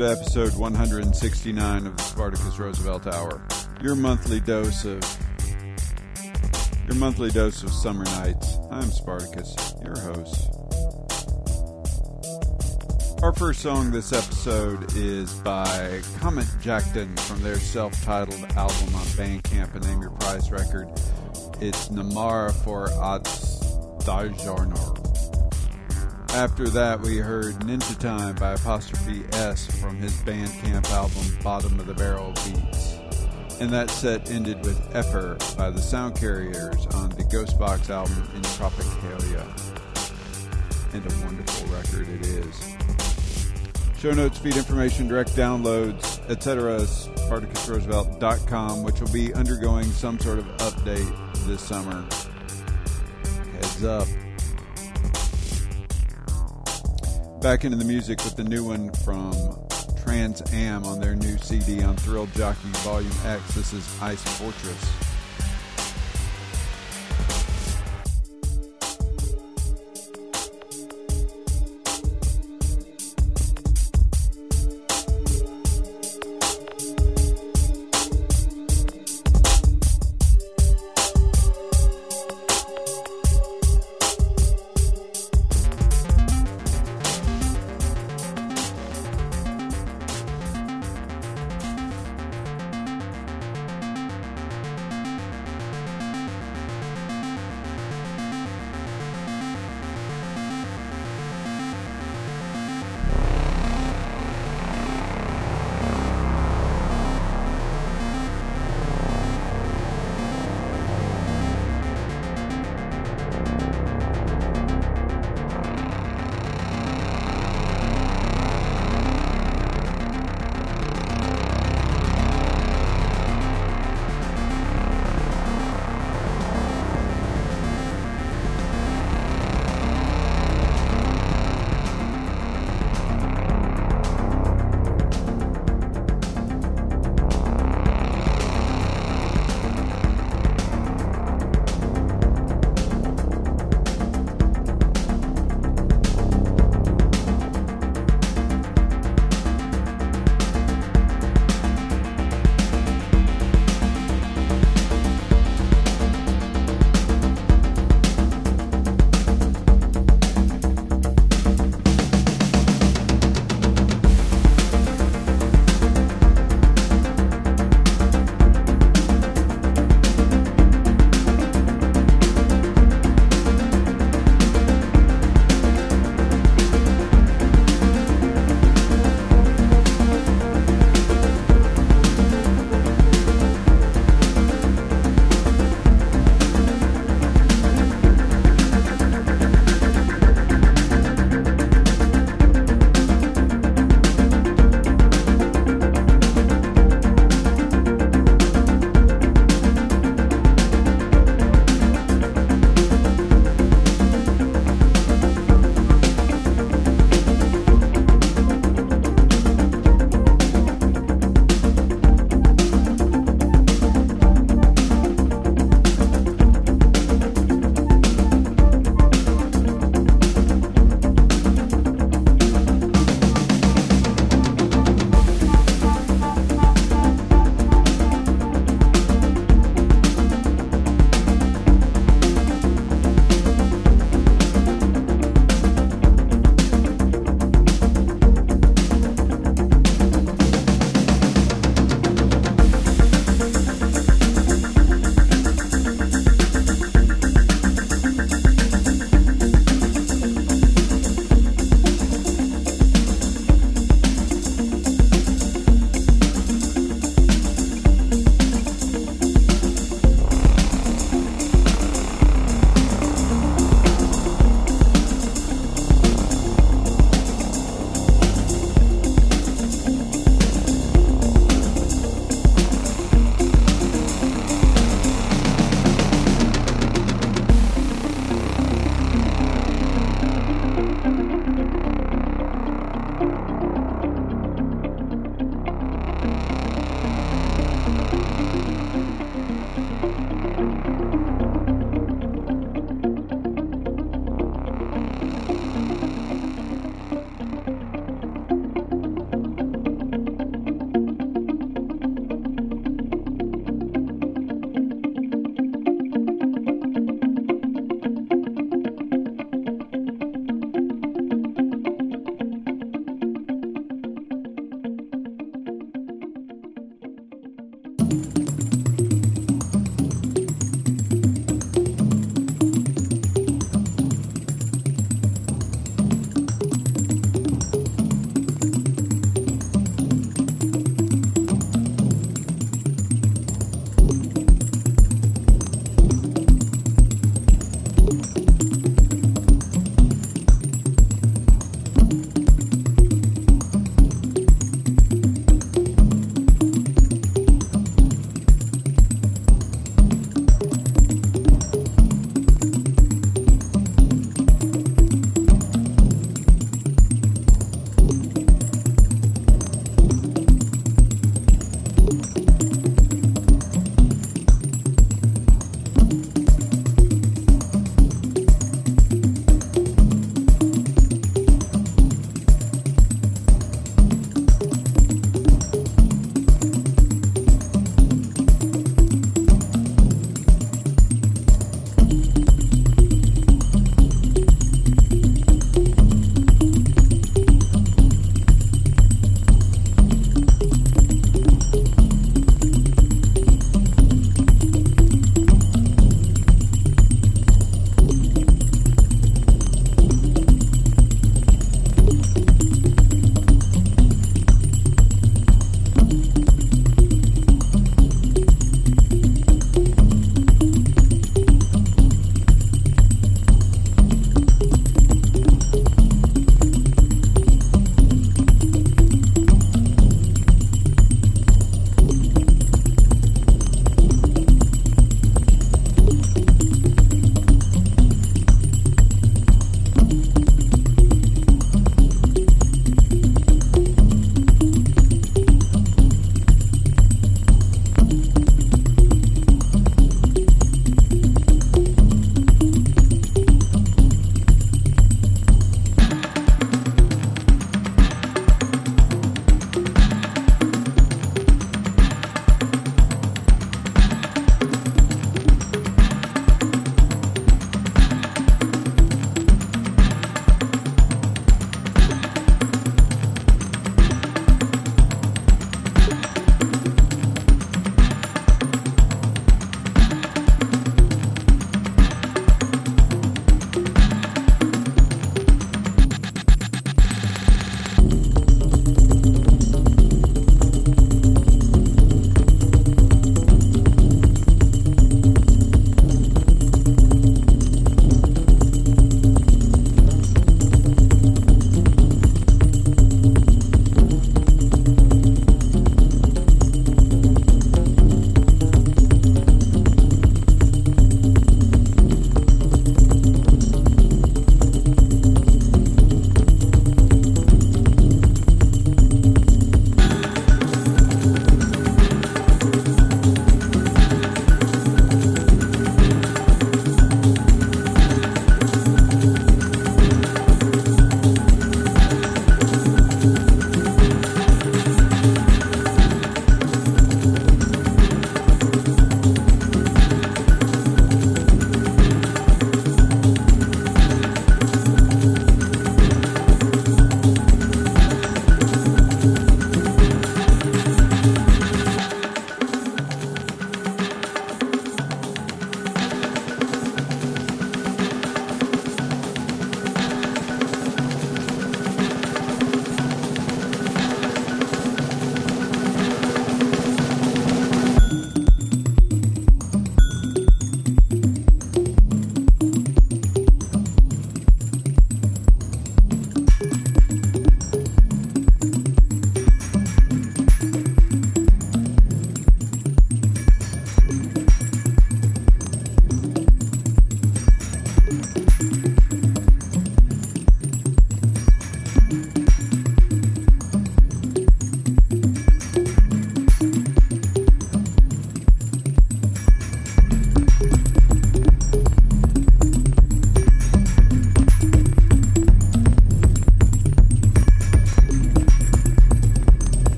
To episode 169 of the Spartacus Roosevelt Hour. Your monthly dose of your monthly dose of summer nights. I'm Spartacus, your host. Our first song this episode is by Comet Jackton from their self-titled album on Bandcamp and Name Your Prize record. It's Namara for Atsdajarnor. After that, we heard Ninja Time by Apostrophe S from his Bandcamp album Bottom of the Barrel Beats. And that set ended with Effr by the Soundcarriers on the Ghostbox album Entropicalia. And a wonderful record it is. Show notes, feed information, direct downloads, etc. SpartacusRoosevelt.com, which will be undergoing some sort of update this summer. Heads up. Back into the music with the new one from Trans Am on their new CD on Thrill Jockey Volume X. This is Ice Fortress.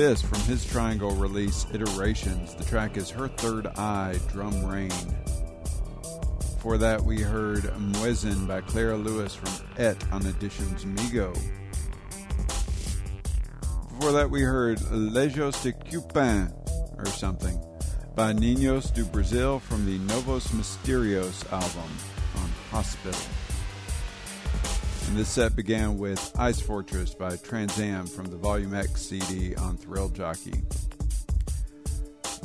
Fis from his Triangle release Iterations. The track is Her Third Eye, Drum Rain. Before that, we heard Muezzin by Klara Lewis from Ett on Editions Mego. Before that, we heard Lejos de Cupin or something by Ninos Du Brasil from the Novos Misterios album on Hospital. And this set began with Ice Fortress by Trans Am from the Volume X CD on Thrill Jockey.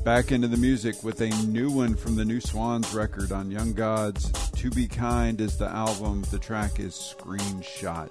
Back into the music with a new one from the New Swans record on Young Gods. To Be Kind is the album. The track is Screenshot.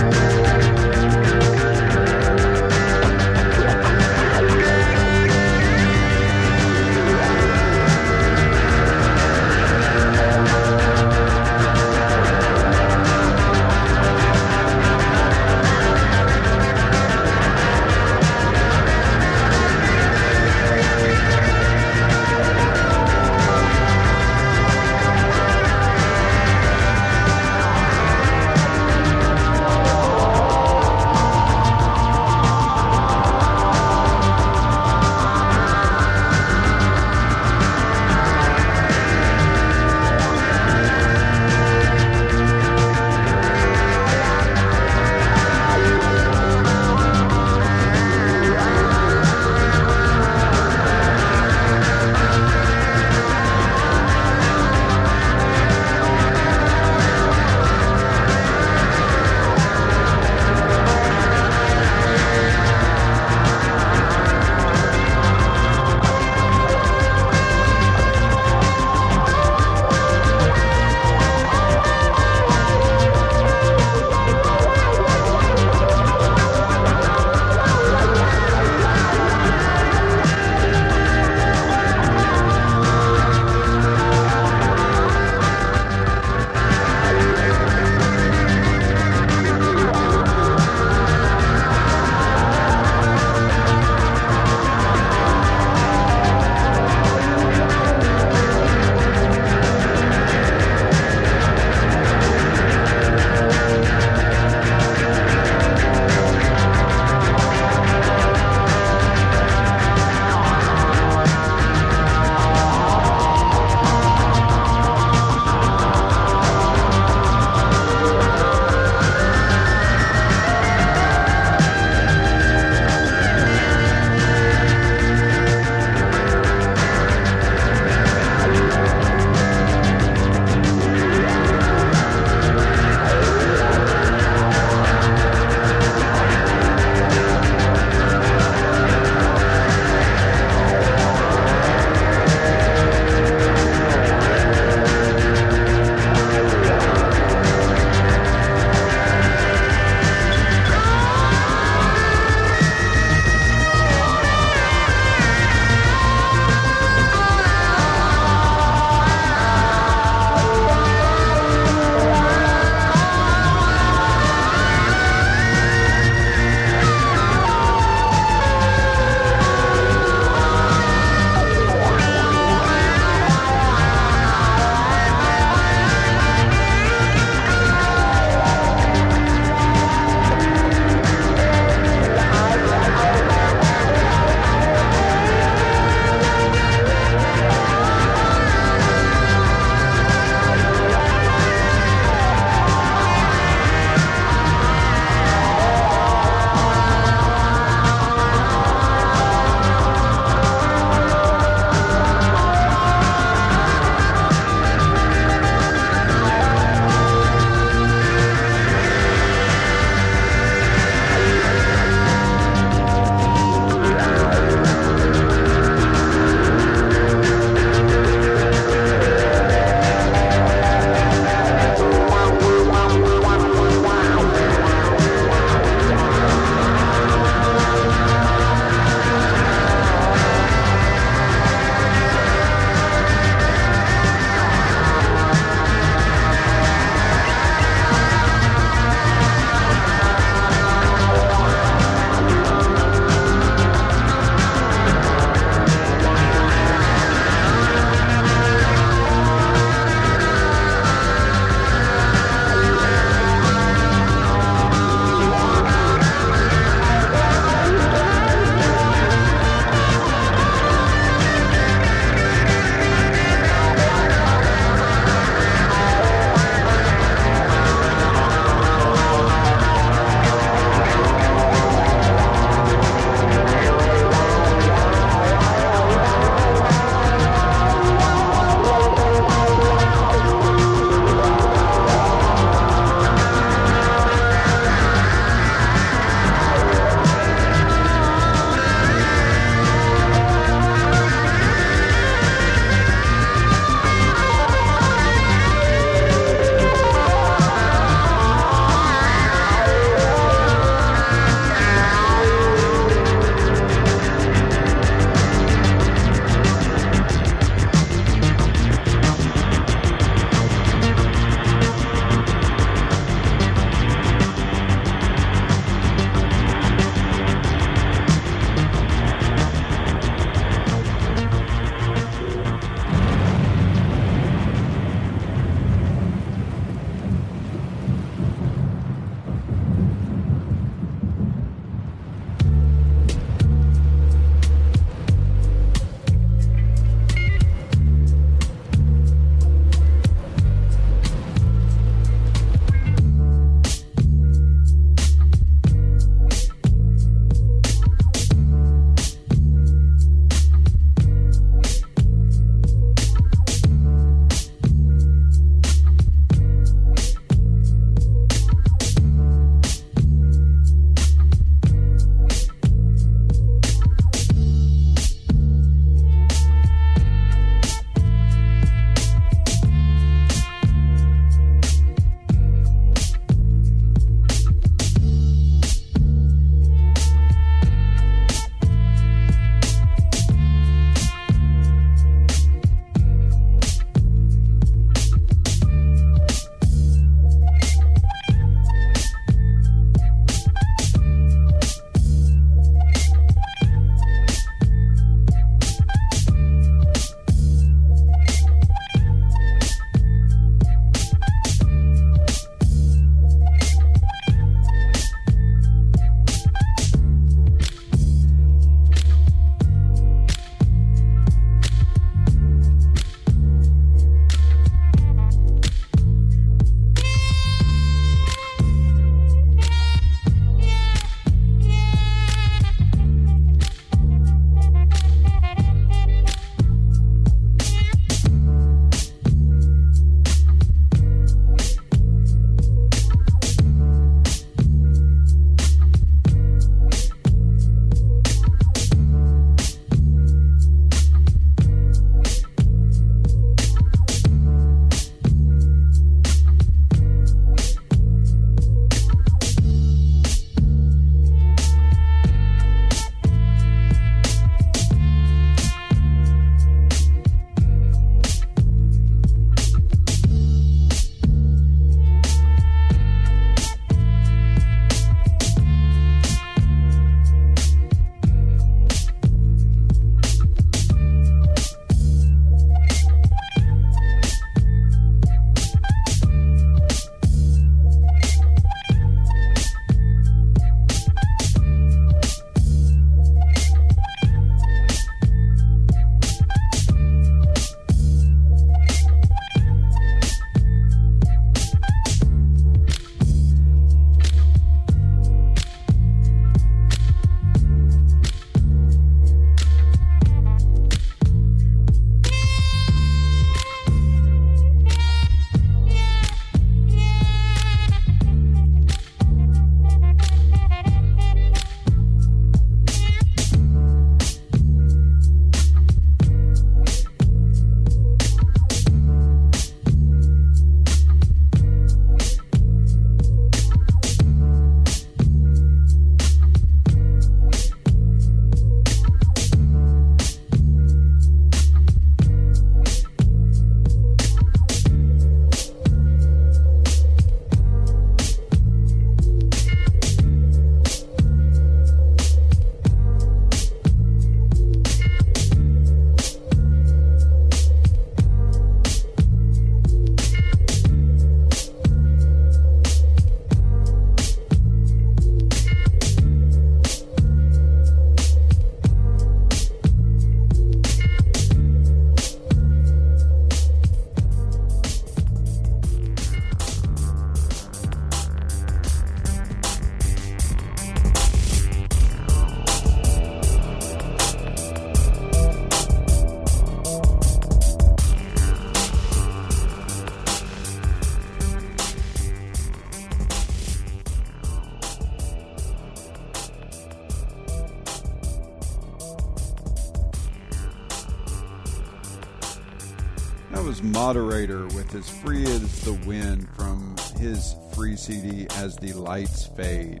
Moderator with As Free as the Wind from his free CD As the Lights Fade.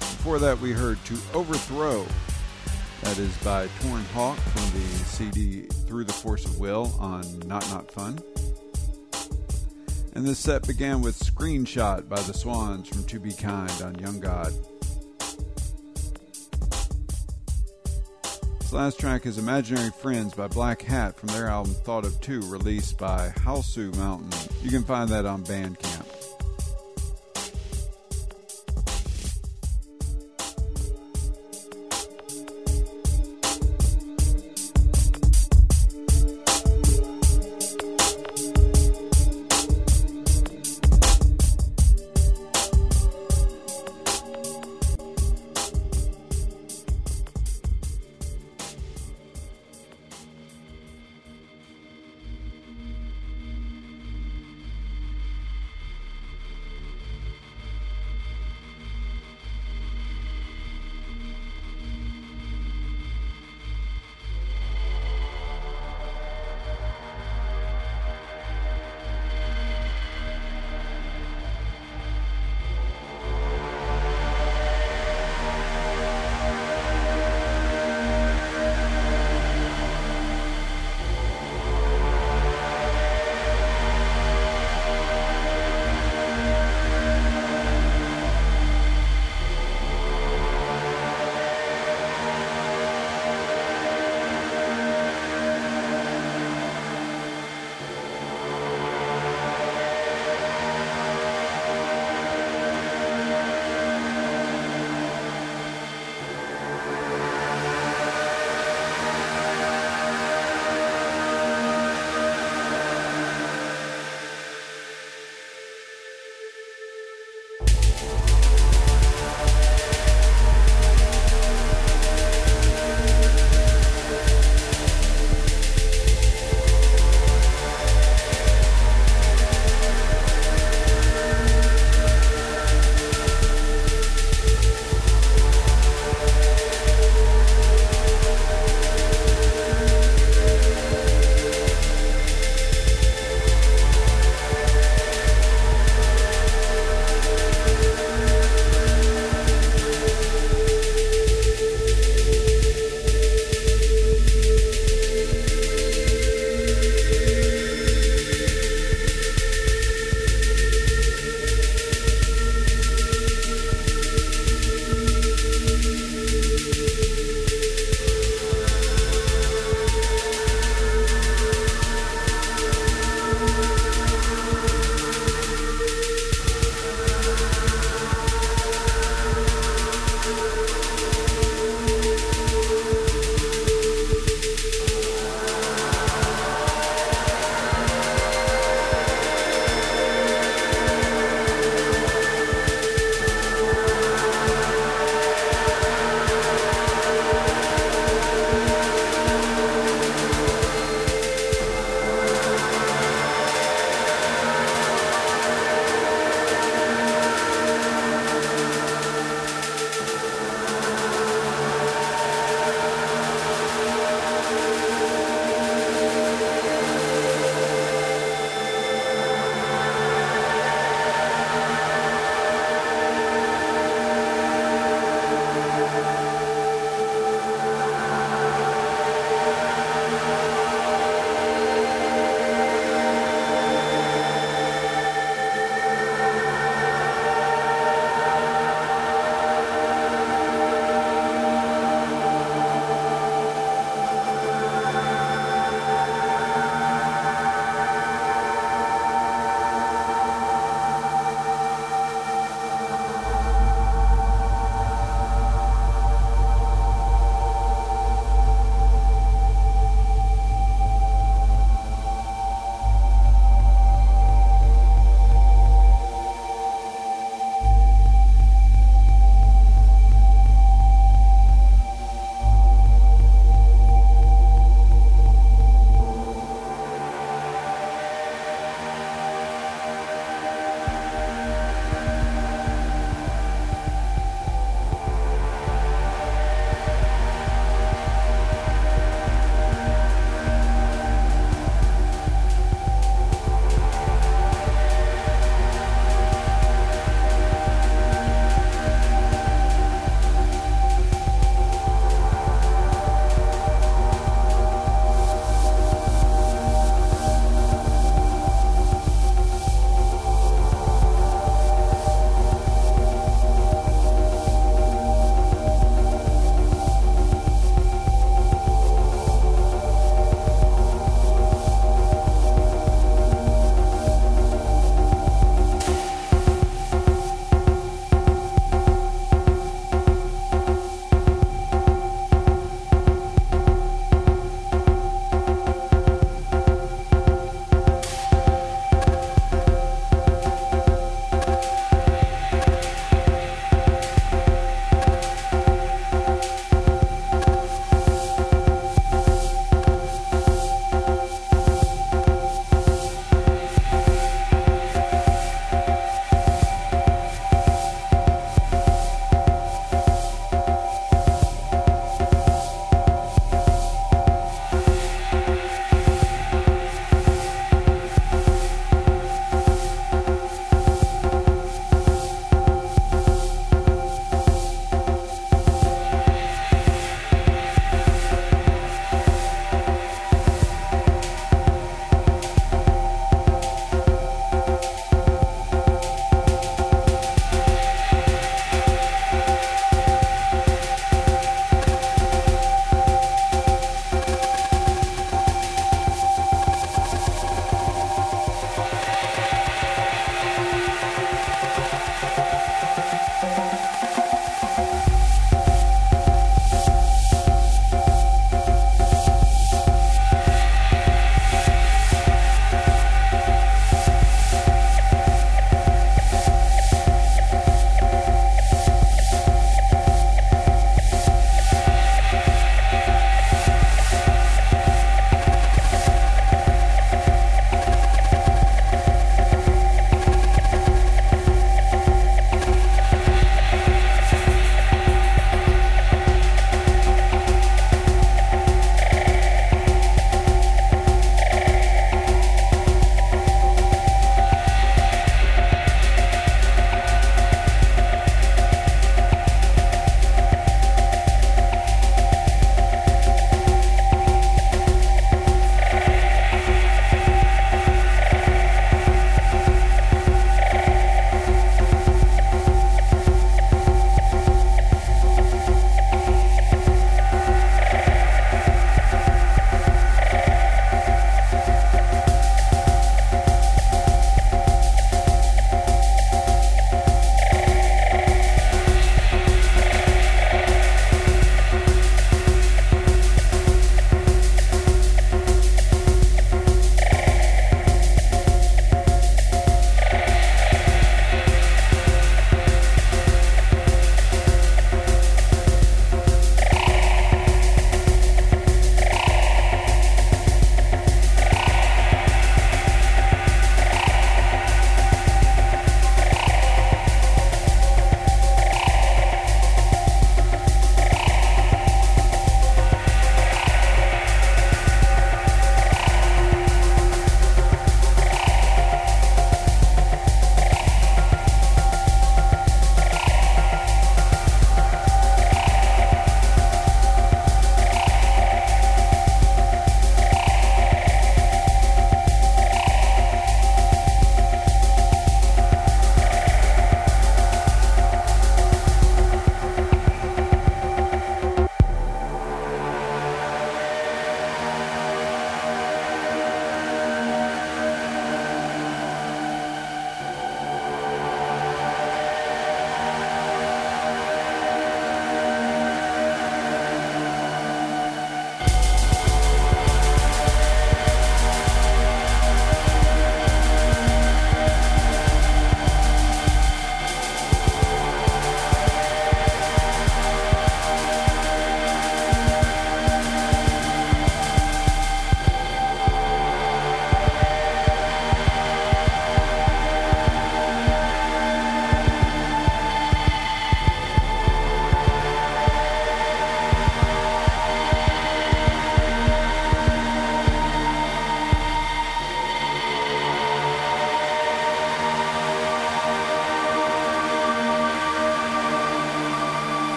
Before that, we heard To Overthrow. That is by Torn Hawk from the CD Through the Force of Will on Not Not Fun. And this set began with Screenshot by the Swans from To Be Kind on Young God. This last track is Imaginary Friends by Black Hat from their album Thought of Two, released by Hausu Mountain. You can find that on Bandcamp.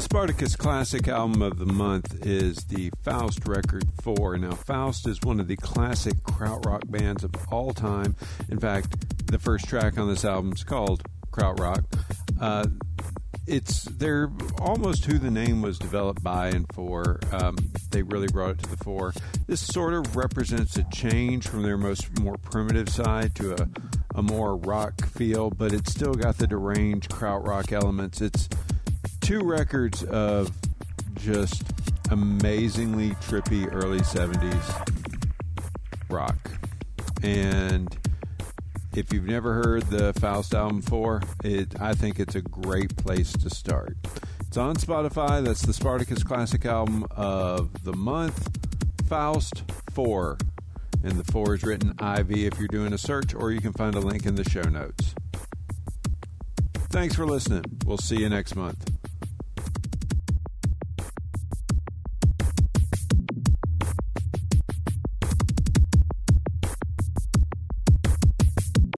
The Spartacus Classic album of the month is the Faust Record 4. Now, Faust is one of the classic krautrock bands of all time. In fact, the first track on this album is called Krautrock. Uh, it's they're almost who the name was developed by and for. Um, they really brought it to the fore. This sort of represents a change from their most more primitive side to a, a more rock feel, but it's still got the deranged krautrock elements. It's two records of just amazingly trippy early 70s rock. And if you've never heard the Faust album before, it, I think it's a great place to start. It's on Spotify. That's the Spartacus Classic album of the month, Faust 4. And the 4 is written IV if you're doing a search, or you can find a link in the show notes. Thanks for listening. We'll see you next month.